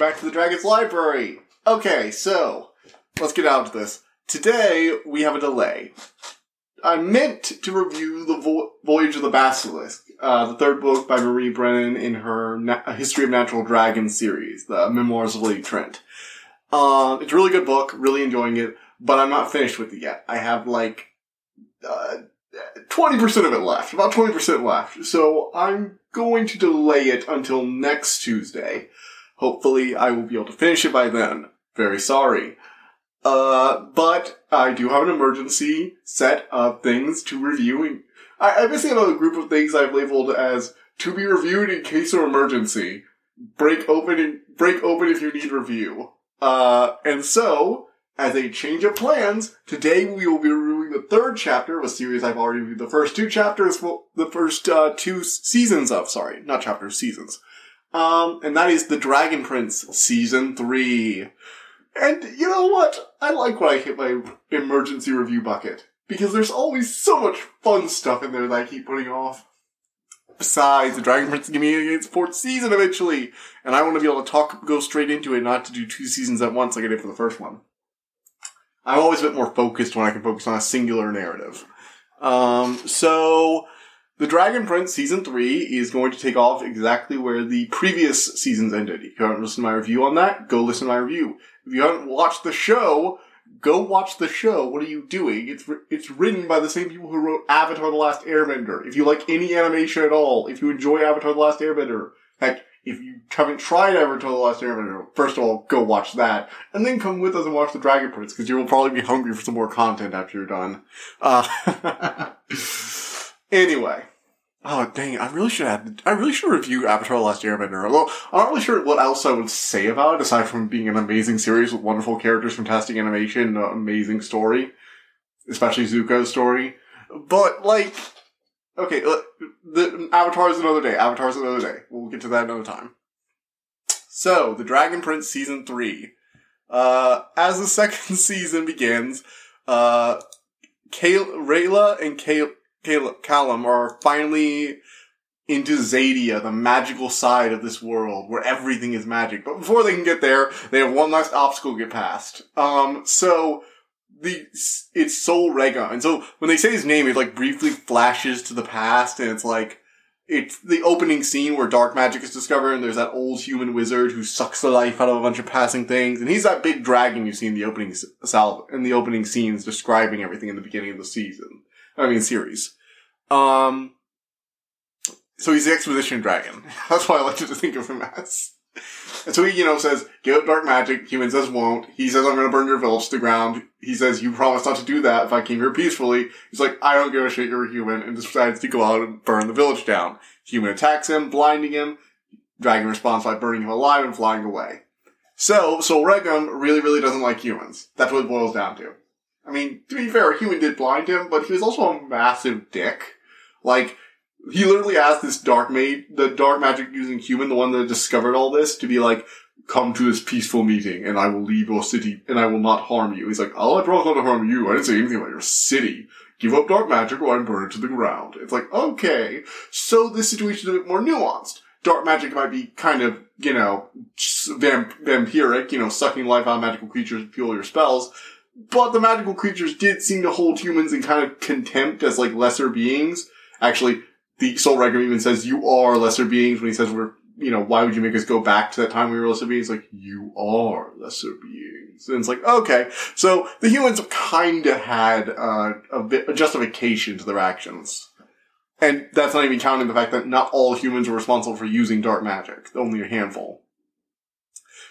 Back to the Dragon's Library. Okay, so let's get out of this. Today we have a delay. I meant to review the Vo- Voyage of the Basilisk, uh, the third book by Marie Brennan in her Na- History of Natural Dragons series, the Memoirs of Lady Trent. Uh, it's a really good book, really enjoying it, but I'm not finished with it yet. I have like uh, 20% of it left, about 20% left. So I'm going to delay it until next Tuesday. Hopefully I will be able to finish it by then. Very sorry. Uh, but I do have an emergency set of things to review. I, I basically have a group of things I've labeled as to be reviewed in case of emergency. Break open and break open if you need review. Uh, and so, as a change of plans, today we will be reviewing the third chapter of a series I've already reviewed the first two chapters, well, the first uh, two seasons of. Sorry, not chapters, seasons. Um, and that is the Dragon Prince season three. And you know what? I like when I hit my emergency review bucket because there's always so much fun stuff in there that I keep putting off. Besides, the Dragon Prince is giving me its fourth season eventually, and I want to be able to talk, go straight into it, not to do two seasons at once like I did for the first one. I'm always a bit more focused when I can focus on a singular narrative. Um, so the Dragon Prince season three is going to take off exactly where the previous seasons ended. If you haven't listened to my review on that, go listen to my review. If you haven't watched the show, go watch the show. What are you doing? It's it's written by the same people who wrote Avatar: The Last Airbender. If you like any animation at all, if you enjoy Avatar: The Last Airbender, heck, if you haven't tried Avatar: The Last Airbender, first of all, go watch that, and then come with us and watch The Dragon Prince because you will probably be hungry for some more content after you're done. Uh, anyway. Oh dang! I really should have. I really should review Avatar: The Last Airbender. Although I'm not really sure what else I would say about it aside from being an amazing series with wonderful characters, fantastic animation, uh, amazing story, especially Zuko's story. But like, okay, uh, the Avatar is another day. Avatar is another day. We'll get to that another time. So, the Dragon Prince season three. Uh, as the second season begins, uh, Kay- Rayla and Kay- Callum are finally into Xadia, the magical side of this world where everything is magic. But before they can get there, they have one last obstacle to get past. Um, so the it's Sol Regem, and so when they say his name, it like briefly flashes to the past, and it's like it's the opening scene where dark magic is discovered, and there's that old human wizard who sucks the life out of a bunch of passing things, and he's that big dragon you see in the opening salve in the opening scenes describing everything in the beginning of the season. I mean, series. Um, so he's the exposition dragon. That's why I like to think of him as. And so he, you know, says, give up dark magic. Human says won't. He says, I'm gonna burn your village to the ground. He says, you promised not to do that if I came here peacefully. He's like, I don't give a shit, you're a human, and decides to go out and burn the village down. Human attacks him, blinding him. Dragon responds by burning him alive and flying away. So, so Regem really, really doesn't like humans. That's what it boils down to. I mean, to be fair, human did blind him, but he was also a massive dick. Like, he literally asked this dark maid, the dark magic using human, the one that discovered all this, to be like, come to this peaceful meeting and I will leave your city and I will not harm you. He's like, oh, I promise not to harm you. I didn't say anything about your city. Give up dark magic or I burn it to the ground. It's like, okay. So this situation is a bit more nuanced. Dark magic might be kind of, you know, vamp- vampiric, you know, sucking life out of magical creatures to fuel your spells. But the magical creatures did seem to hold humans in kind of contempt as like lesser beings. Actually, the Sol Regem even says you are lesser beings when he says we're, you know, why would you make us go back to that time we were lesser beings? Like, you are lesser beings. And it's like, okay. So the humans have kind of had uh, a bit, a justification to their actions. And that's not even counting the fact that not all humans were responsible for using dark magic. Only a handful.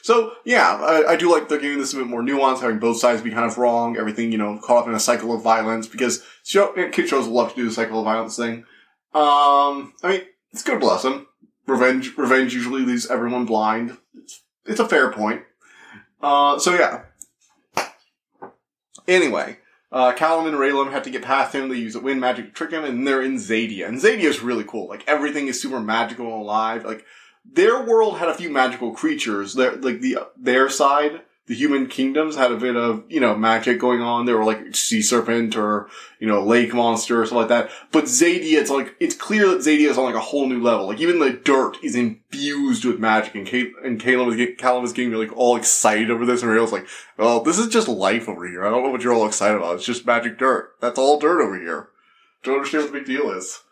So yeah, I, I, do like they're giving this a bit more nuance, having both sides be kind of wrong, everything you know caught up in a cycle of violence because show, kid shows love to do the cycle of violence thing. Um, I mean, it's good them. Revenge, revenge usually leaves everyone blind. It's, it's a fair point. Uh, so yeah. Anyway, uh, Callum and Raylan have to get past him. They use a wind magic to trick him, and they're in Xadia. And Xadia is really cool. Like everything is super magical and alive. Like their world had a few magical creatures. Their like the their side, the human kingdoms had a bit of, you know, magic going on. There were like sea serpent or, you know, lake monster or something like that. But Xadia, it's like, it's clear that Xadia is on like a whole new level. Like even the dirt is infused with magic and Kate, and Caleb Callum was getting like all excited over this and Rael's like, well, this is just life over here. I don't know what you're all excited about. It's just magic dirt. That's all dirt over here. Don't understand what the big deal is.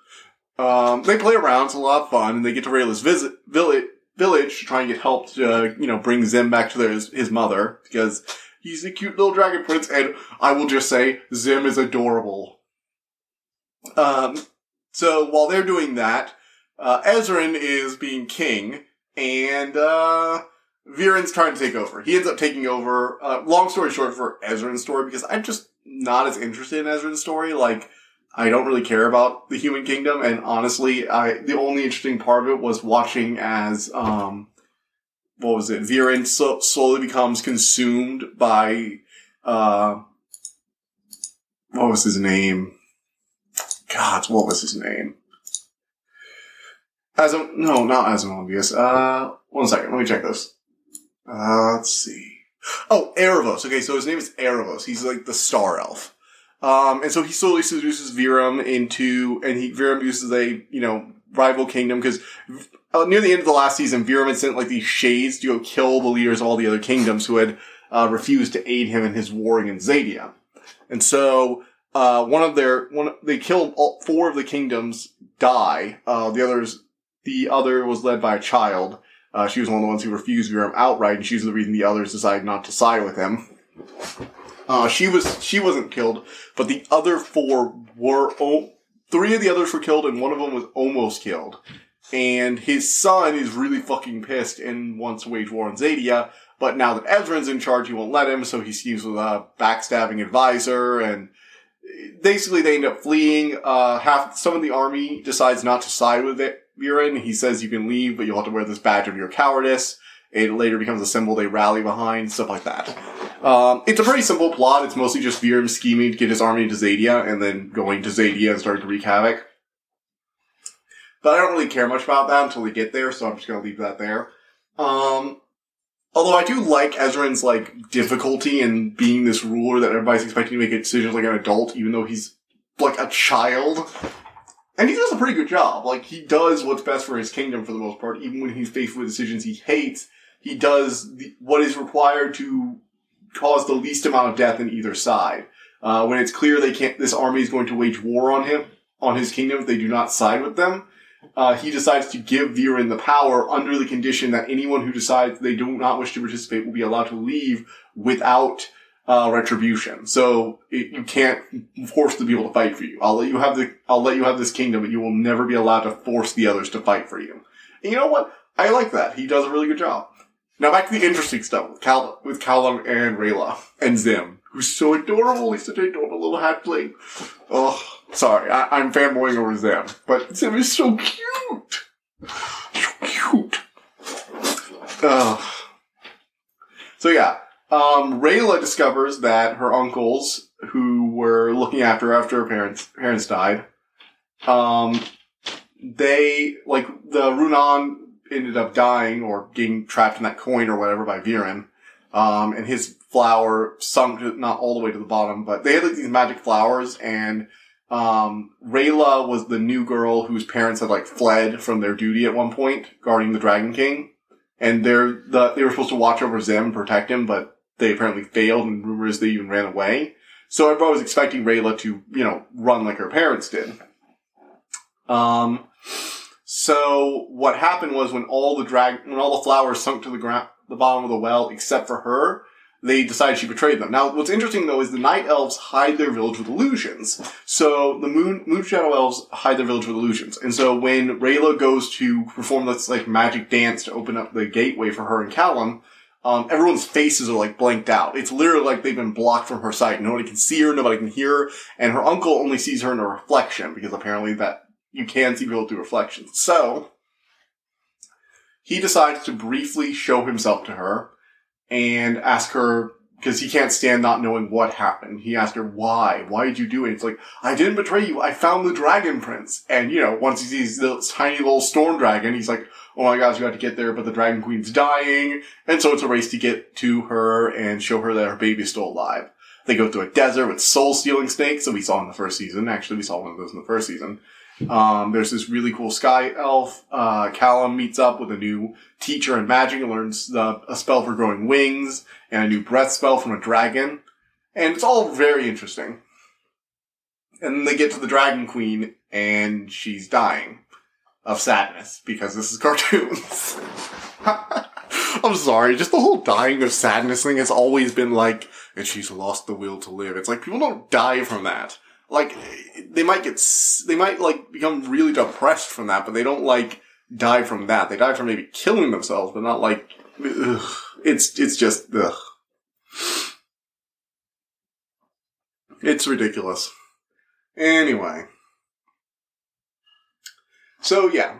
Um, they play around. It's a lot of fun and they get to Rayla's visit, village, village to try and get help to, uh, you know, bring Zym back to their, his, his mother because he's a cute little dragon prince and I will just say Zym is adorable. Um, so while they're doing that, uh, Ezran is being king and, uh, Viren's trying to take over. He ends up taking over, uh, long story short for Ezran's story because I'm just not as interested in Ezran's story. Like, I don't really care about the human kingdom, and honestly, I the only interesting part of it was watching as um, what was it? Viren so, slowly becomes consumed by uh, what was his name? God, what was his name? As a, no, not as Azymondias. Uh, one second, let me check this. Uh, let's see. Oh, Aaravos. Okay, so his name is Aaravos. He's like the star elf. Um, and so he slowly seduces Viren into, and he, Viren uses a, you know, rival kingdom because uh, near the end of the last season, Viren had sent like these shades to go kill the leaders of all the other kingdoms who had, uh, refused to aid him in his war against Xadia. And so, uh, one of their, one, they killed all four of the kingdoms die. Uh, the others, the other was led by a child. Uh, she was one of the ones who refused Viren outright, and she's the reason the others decided not to side with him. Uh, she was she wasn't killed, but the other four were. Oh, three of the others were killed, and one of them was almost killed. And his son is really fucking pissed and wants to wage war on Xadia. But now that Ezran's in charge, he won't let him, so he schemes with a backstabbing advisor, and basically they end up fleeing. Uh, half some of the army decides not to side with it. Viren. He says you can leave, but you'll have to wear this badge of your cowardice. It later becomes a symbol they rally behind, stuff like that. Um, it's a pretty simple plot. It's mostly just Viren scheming to get his army to Xadia and then going to Xadia and starting to wreak havoc. But I don't really care much about that until we get there, so I'm just gonna leave that there. Um, although I do like Ezran's like difficulty in being this ruler that everybody's expecting to make decisions like an adult, even though he's like a child. And he does a pretty good job. Like he does what's best for his kingdom for the most part, even when he's faced with decisions he hates. He does the, what is required to cause the least amount of death in either side. Uh, when it's clear they can't, this army is going to wage war on him, on his kingdom if they do not side with them. Uh, he decides to give Viren the power under the condition that anyone who decides they do not wish to participate will be allowed to leave without uh, retribution. So it, you can't force the people to fight for you. I'll let you have the I'll let you have this kingdom, but you will never be allowed to force the others to fight for you. And you know what? I like that. He does a really good job. Now back to the interesting stuff with Cal with Callum and Rayla and Zym, who's so adorable. He's such an adorable little hatchling. Oh, sorry, I, am fanboying over Zym, but Zym is so cute, so cute. Oh. So yeah, um, Rayla discovers that her uncles, who were looking after her after her parents parents died, um, they like the Runaan ended up dying or getting trapped in that coin or whatever by Viren. Um, and his flower sunk not all the way to the bottom, but they had like these magic flowers and, um, Rayla was the new girl whose parents had like fled from their duty at one point, guarding the Dragon King. And they're, the, they were supposed to watch over Zym and protect him, but they apparently failed and rumors they even ran away. So everybody was expecting Rayla to, you know, run like her parents did. Um, so what happened was when all the drag, when all the flowers sunk to the ground, the bottom of the well, except for her, they decided she betrayed them. Now, what's interesting though is the night elves hide their village with illusions. So the moon, moon shadow elves hide their village with illusions. And so when Rayla goes to perform this like magic dance to open up the gateway for her and Callum, um, everyone's faces are like blanked out. It's literally like they've been blocked from her sight. Nobody can see her, nobody can hear her, and her uncle only sees her in a reflection because apparently that you can see people through reflections. So, he decides to briefly show himself to her and ask her because he can't stand not knowing what happened. He asked her, why? Why did you do it? It's like, I didn't betray you. I found the dragon prince. And, you know, once he sees this tiny little storm dragon, he's like, oh my gosh, you got to get there, but the dragon queen's dying. And so it's a race to get to her and show her that her baby's still alive. They go through a desert with soul stealing snakes that we saw in the first season. Actually, we saw one of those in the first season. Um, there's this really cool sky elf. Uh, Callum meets up with a new teacher in magic and learns the, a spell for growing wings and a new breath spell from a dragon. And it's all very interesting. And then they get to the dragon queen and she's dying of sadness because this is cartoons. I'm sorry, just the whole dying of sadness thing has always been like, and she's lost the will to live. It's like people don't die from that. Like they might get, they might like become really depressed from that, but they don't like die from that. They die from maybe killing themselves, but not like, ugh. it's, it's just, ugh. It's ridiculous. Anyway. So yeah,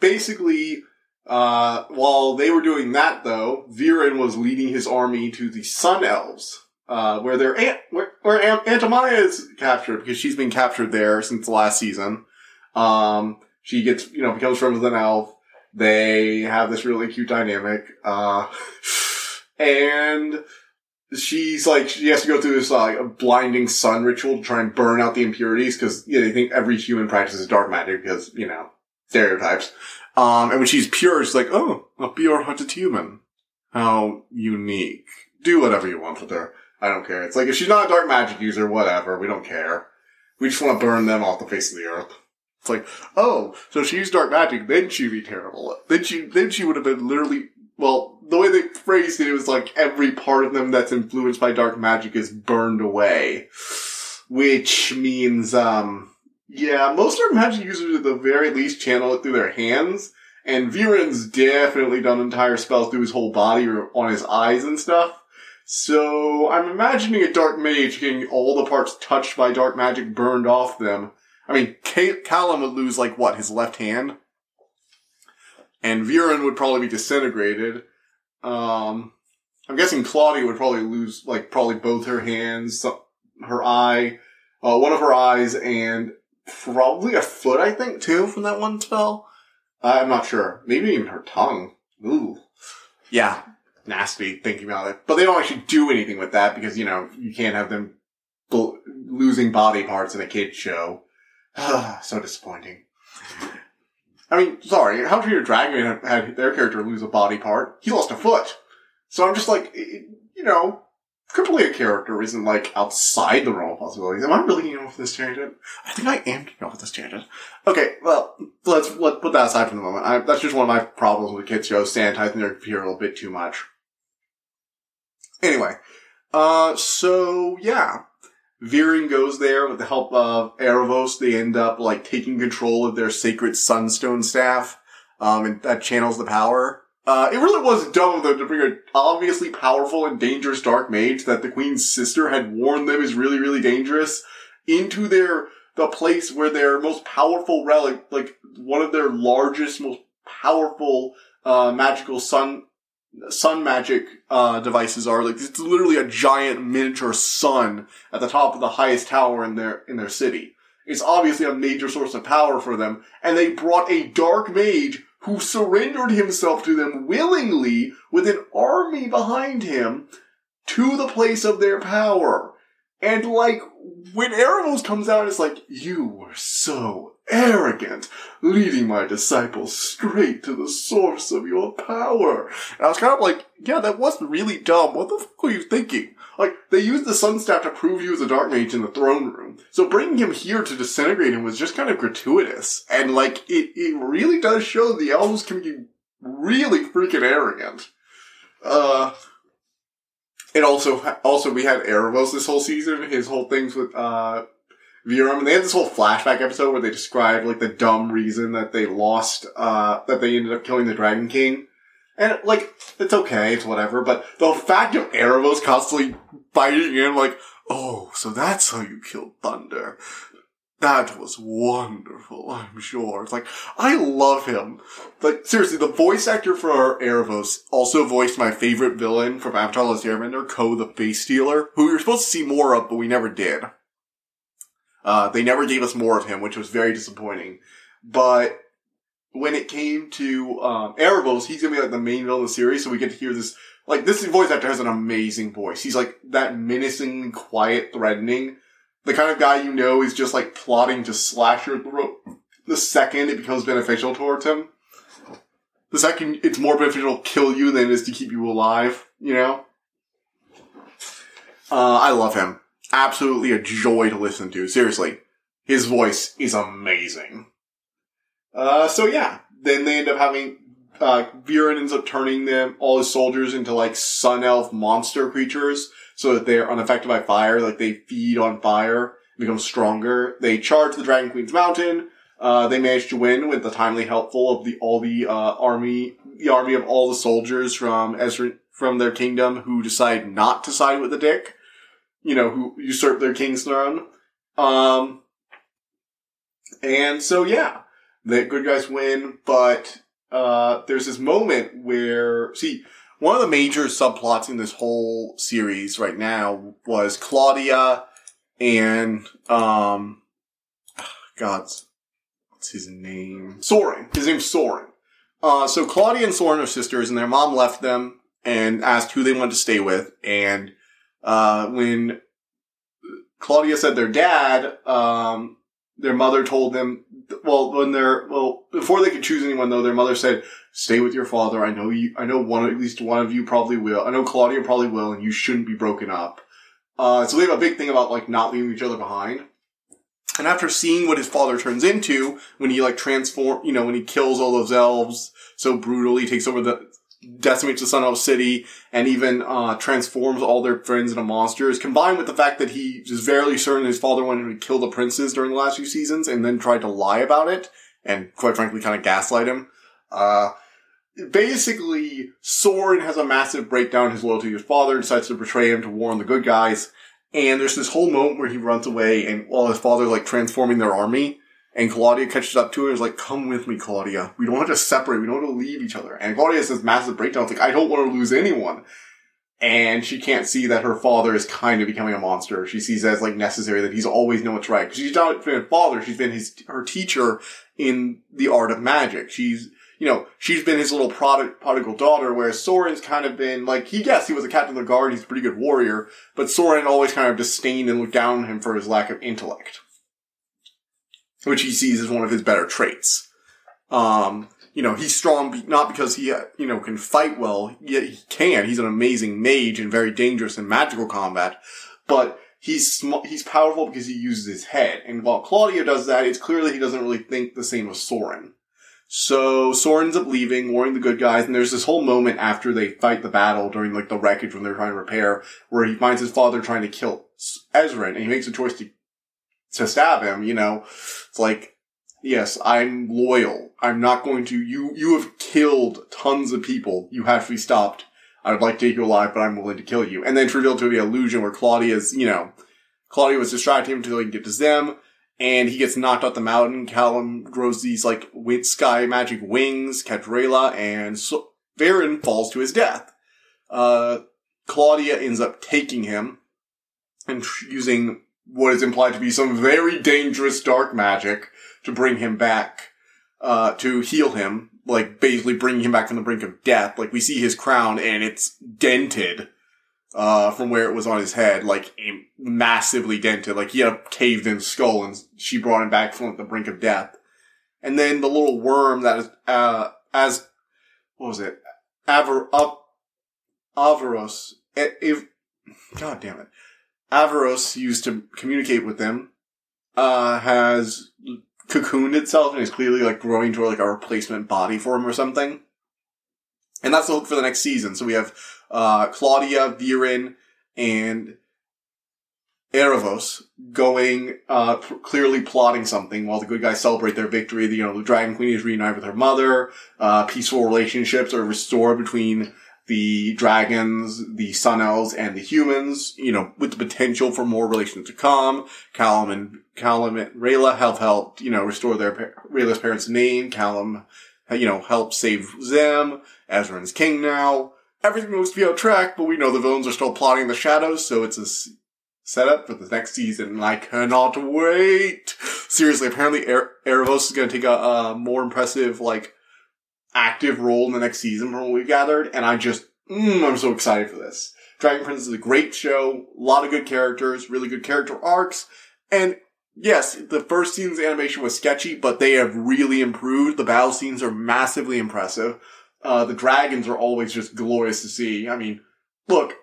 basically, uh, while they were doing that though, Viren was leading his army to the Sun Elves, uh, where their aunt, where, where Aunt, Aunt Amaya is captured because she's been captured there since the last season. Um, she gets, you know, becomes friends with an elf. They have this really cute dynamic, uh, and she's like, she has to go through this, like, a blinding sun ritual to try and burn out the impurities because, you know, they think every human practices dark magic because, you know, stereotypes. Um, and when she's pure, she's like, oh, a pure-hearted human. How unique. Do whatever you want with her. I don't care. It's like, if she's not a dark magic user, whatever. We don't care. We just want to burn them off the face of the earth. It's like, oh, so she used dark magic, then she'd be terrible. Then she, then she would have been literally, well, the way they phrased it, it was like every part of them that's influenced by dark magic is burned away. Which means, um, yeah, most dark magic users at the very least channel it through their hands. And Viren's definitely done entire spells through his whole body or on his eyes and stuff. So I'm imagining a dark mage getting all the parts touched by dark magic burned off them. I mean, Callum would lose like what, his left hand? And Viren would probably be disintegrated. Um, I'm guessing Claudia would probably lose like probably both her hands, her eye, uh, one of her eyes, and probably a foot, I think, too, from that one spell. I'm not sure. Maybe even her tongue. Ooh. Yeah. Nasty thinking about it. But they don't actually do anything with that because, you know, you can't have them bl- losing body parts in a kid's show. so disappointing. I mean, sorry, How to Your Dragon had their character lose a body part. He lost a foot. So I'm just like, you know, crippling a character isn't like outside the realm of possibilities. Am I really getting off this tangent? I think I am getting off this tangent. Okay, well, let's let put that aside for the moment. I, that's just one of my problems with kids shows, sanitizing their computer a little bit too much. Anyway, uh, so yeah. Viren goes there with the help of Aaravos. They end up like taking control of their sacred sunstone staff, um, and that channels the power. Uh, it really was dumb of them to bring an obviously powerful and dangerous dark mage that the queen's sister had warned them is really, really dangerous into their, the place where their most powerful relic, like one of their largest, most powerful, uh, magical sun, sun magic, uh, devices are. Like, it's literally a giant miniature sun at the top of the highest tower in their, in their city. It's obviously a major source of power for them, and they brought a dark mage who surrendered himself to them willingly with an army behind him to the place of their power. And like, when Aaravos comes out, it's like, you were so arrogant, leading my disciples straight to the source of your power. And I was kind of like, yeah, that was really dumb. What the fuck were you thinking? Like, they used the Sun Staff to prove he was a Dark Mage in the throne room. So bringing him here to disintegrate him was just kind of gratuitous. And like, it, it really does show the elves can be really freaking arrogant. Uh, and also, also we had Aaravos this whole season, his whole things with, uh, Viren, and they had this whole flashback episode where they described like the dumb reason that they lost, uh, that they ended up killing the Dragon King. And like, it's okay, it's whatever, but the fact of Aaravos constantly biting in like, oh, so that's how you killed Thunder. that was wonderful, I'm sure. It's like, I love him. Like, seriously, the voice actor for Aaravos also voiced my favorite villain from Avatar Last Airbender, Koh the Face Stealer, who we were supposed to see more of, but we never did. Uh, they never gave us more of him, which was very disappointing. But when it came to um, Aaravos, he's gonna be like the main villain of the series, so we get to hear this. Like this voice actor has an amazing voice. He's like that menacing, quiet, threatening, the kind of guy you know is just like plotting to slash your throat the second it becomes beneficial towards him. The second it's more beneficial to kill you than it is to keep you alive. You know. Uh, I love him. Absolutely a joy to listen to. Seriously, his voice is amazing. Uh, so yeah, then they end up having, uh, Viren ends up turning them, all his soldiers into like sun elf monster creatures so that they're unaffected by fire, like they feed on fire, become stronger. They charge the Dragon Queen's mountain. Uh, they manage to win with the timely helpful of the, all the, uh, army, the army of all the soldiers from Ezra, from their kingdom who decide not to side with the dick. You know, who usurp their king's throne. Um, and so yeah, the good guys win, but uh, there's this moment where see one of the major subplots in this whole series right now was Claudia and um, God's what's his name? Soren. His name's Soren. Uh, so Claudia and Soren are sisters, and their mom left them and asked who they wanted to stay with. And uh, when Claudia said their dad, um, their mother told them well, when they're, well, before they could choose anyone though, their mother said, stay with your father. I know you, I know one, at least one of you probably will. I know Claudia probably will, and you shouldn't be broken up. Uh, so they have a big thing about like not leaving each other behind. And after seeing what his father turns into, when he like transform, you know, when he kills all those elves so brutally, takes over the, decimates the Sun Elf City and even uh, transforms all their friends into monsters, combined with the fact that he is very certain his father wanted to kill the princes during the last few seasons and then tried to lie about it and quite frankly kind of gaslight him. Uh, basically, Soren has a massive breakdown in his loyalty to his father, decides to betray him to warn the good guys, and there's this whole moment where he runs away and while his father's like transforming their army, and Claudia catches up to her and is like, come with me, Claudia. We don't want to separate. We don't want to leave each other. And Claudia has this massive breakdown. It's like, I don't want to lose anyone. And she can't see that her father is kind of becoming a monster. She sees as like necessary that he's always known what's right. Because she's not been a father. She's been his, her teacher in the art of magic. She's, you know, she's been his little prodigal daughter, whereas Soren's kind of been like, he, yes, he was a captain of the guard. He's a pretty good warrior, but Soren always kind of disdained and looked down on him for his lack of intellect which he sees as one of his better traits. Um, you know, he's strong not because he, uh, you know, can fight well. Yet he can. He's an amazing mage and very dangerous in magical combat. But he's sm- he's powerful because he uses his head. And while Claudia does that, it's clear that he doesn't really think the same as Soren. So Soren ends up leaving, warning the good guys, and there's this whole moment after they fight the battle during like the wreckage when they're trying to repair, where he finds his father trying to kill Ezran, and he makes a choice to to stab him, you know, it's like, yes, I'm loyal. I'm not going to, you, you have killed tons of people. You have to be stopped. I would like to take you alive, but I'm willing to kill you. And then it's revealed to be an illusion where Claudia's, you know, Claudia was distracting him until he can get to Zym, and he gets knocked off the mountain. Callum grows these, like, sky magic wings, catch Rayla, and so- Viren falls to his death. Uh, Claudia ends up taking him and tr- using what is implied to be some very dangerous dark magic to bring him back, uh, to heal him, like basically bringing him back from the brink of death. Like we see his crown and it's dented, uh, from where it was on his head, like massively dented, like he had a caved in skull and she brought him back from the brink of death. And then the little worm that is, uh, as, what was it? Aver, up, Avaros, if, God damn it. Avaros used to communicate with them, uh, has cocooned itself and is clearly like growing toward like a replacement body for him or something. And that's the hook for the next season. So we have, uh, Claudia, Viren, and Aaravos going, uh, p- clearly plotting something while the good guys celebrate their victory. The, you know, the Dragon Queen is reunited with her mother. Uh, peaceful relationships are restored between the dragons, the sun elves, and the humans, you know, with the potential for more relations to come. Callum and Callum and Rayla have helped, you know, restore their Rayla's parents' name. Callum, you know, helped save Zym. Ezran's king now. Everything looks to be on track, but we know the villains are still plotting in the shadows, so it's a setup for the next season, and I cannot wait. Seriously, apparently er- Aaravos is to take a, a, more impressive, like, active role in the next season from what we've gathered, and I just, mm, I'm so excited for this. Dragon Prince is a great show, a lot of good characters, really good character arcs, and yes, the first season's animation was sketchy, but they have really improved. The battle scenes are massively impressive. Uh, the dragons are always just glorious to see. I mean, look,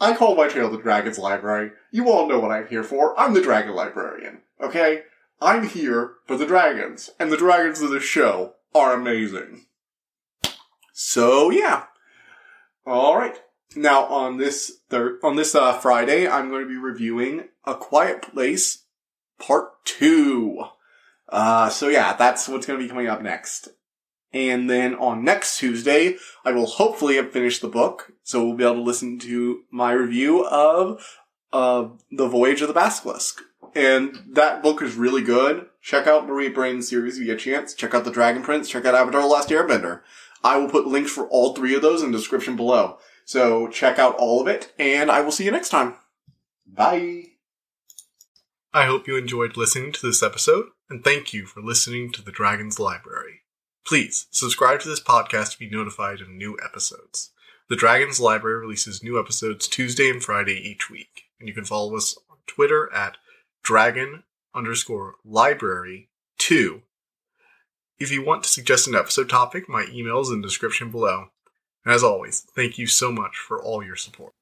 I call my channel the Dragons Library. You all know what I'm here for. I'm the Dragon Librarian. Okay? I'm here for the dragons. And the dragons of the show are amazing. So yeah. Alright. Now on this third, on this uh, Friday, I'm going to be reviewing A Quiet Place Part 2. Uh, so yeah, that's what's going to be coming up next. And then on next Tuesday, I will hopefully have finished the book. So we'll be able to listen to my review of, uh, The Voyage of the Basilisk. And that book is really good. Check out Marie Brennan's series if you get a chance. Check out The Dragon Prince. Check out Avatar The Last Airbender. I will put links for all three of those in the description below. So check out all of it, and I will see you next time. Bye. I hope you enjoyed listening to this episode, and thank you for listening to the Dragon's Library. Please subscribe to this podcast to be notified of new episodes. The Dragons Library releases new episodes Tuesday and Friday each week, and you can follow us on Twitter at dragon underscore library 2. If you want to suggest an episode topic, my email is in the description below. And as always, thank you so much for all your support.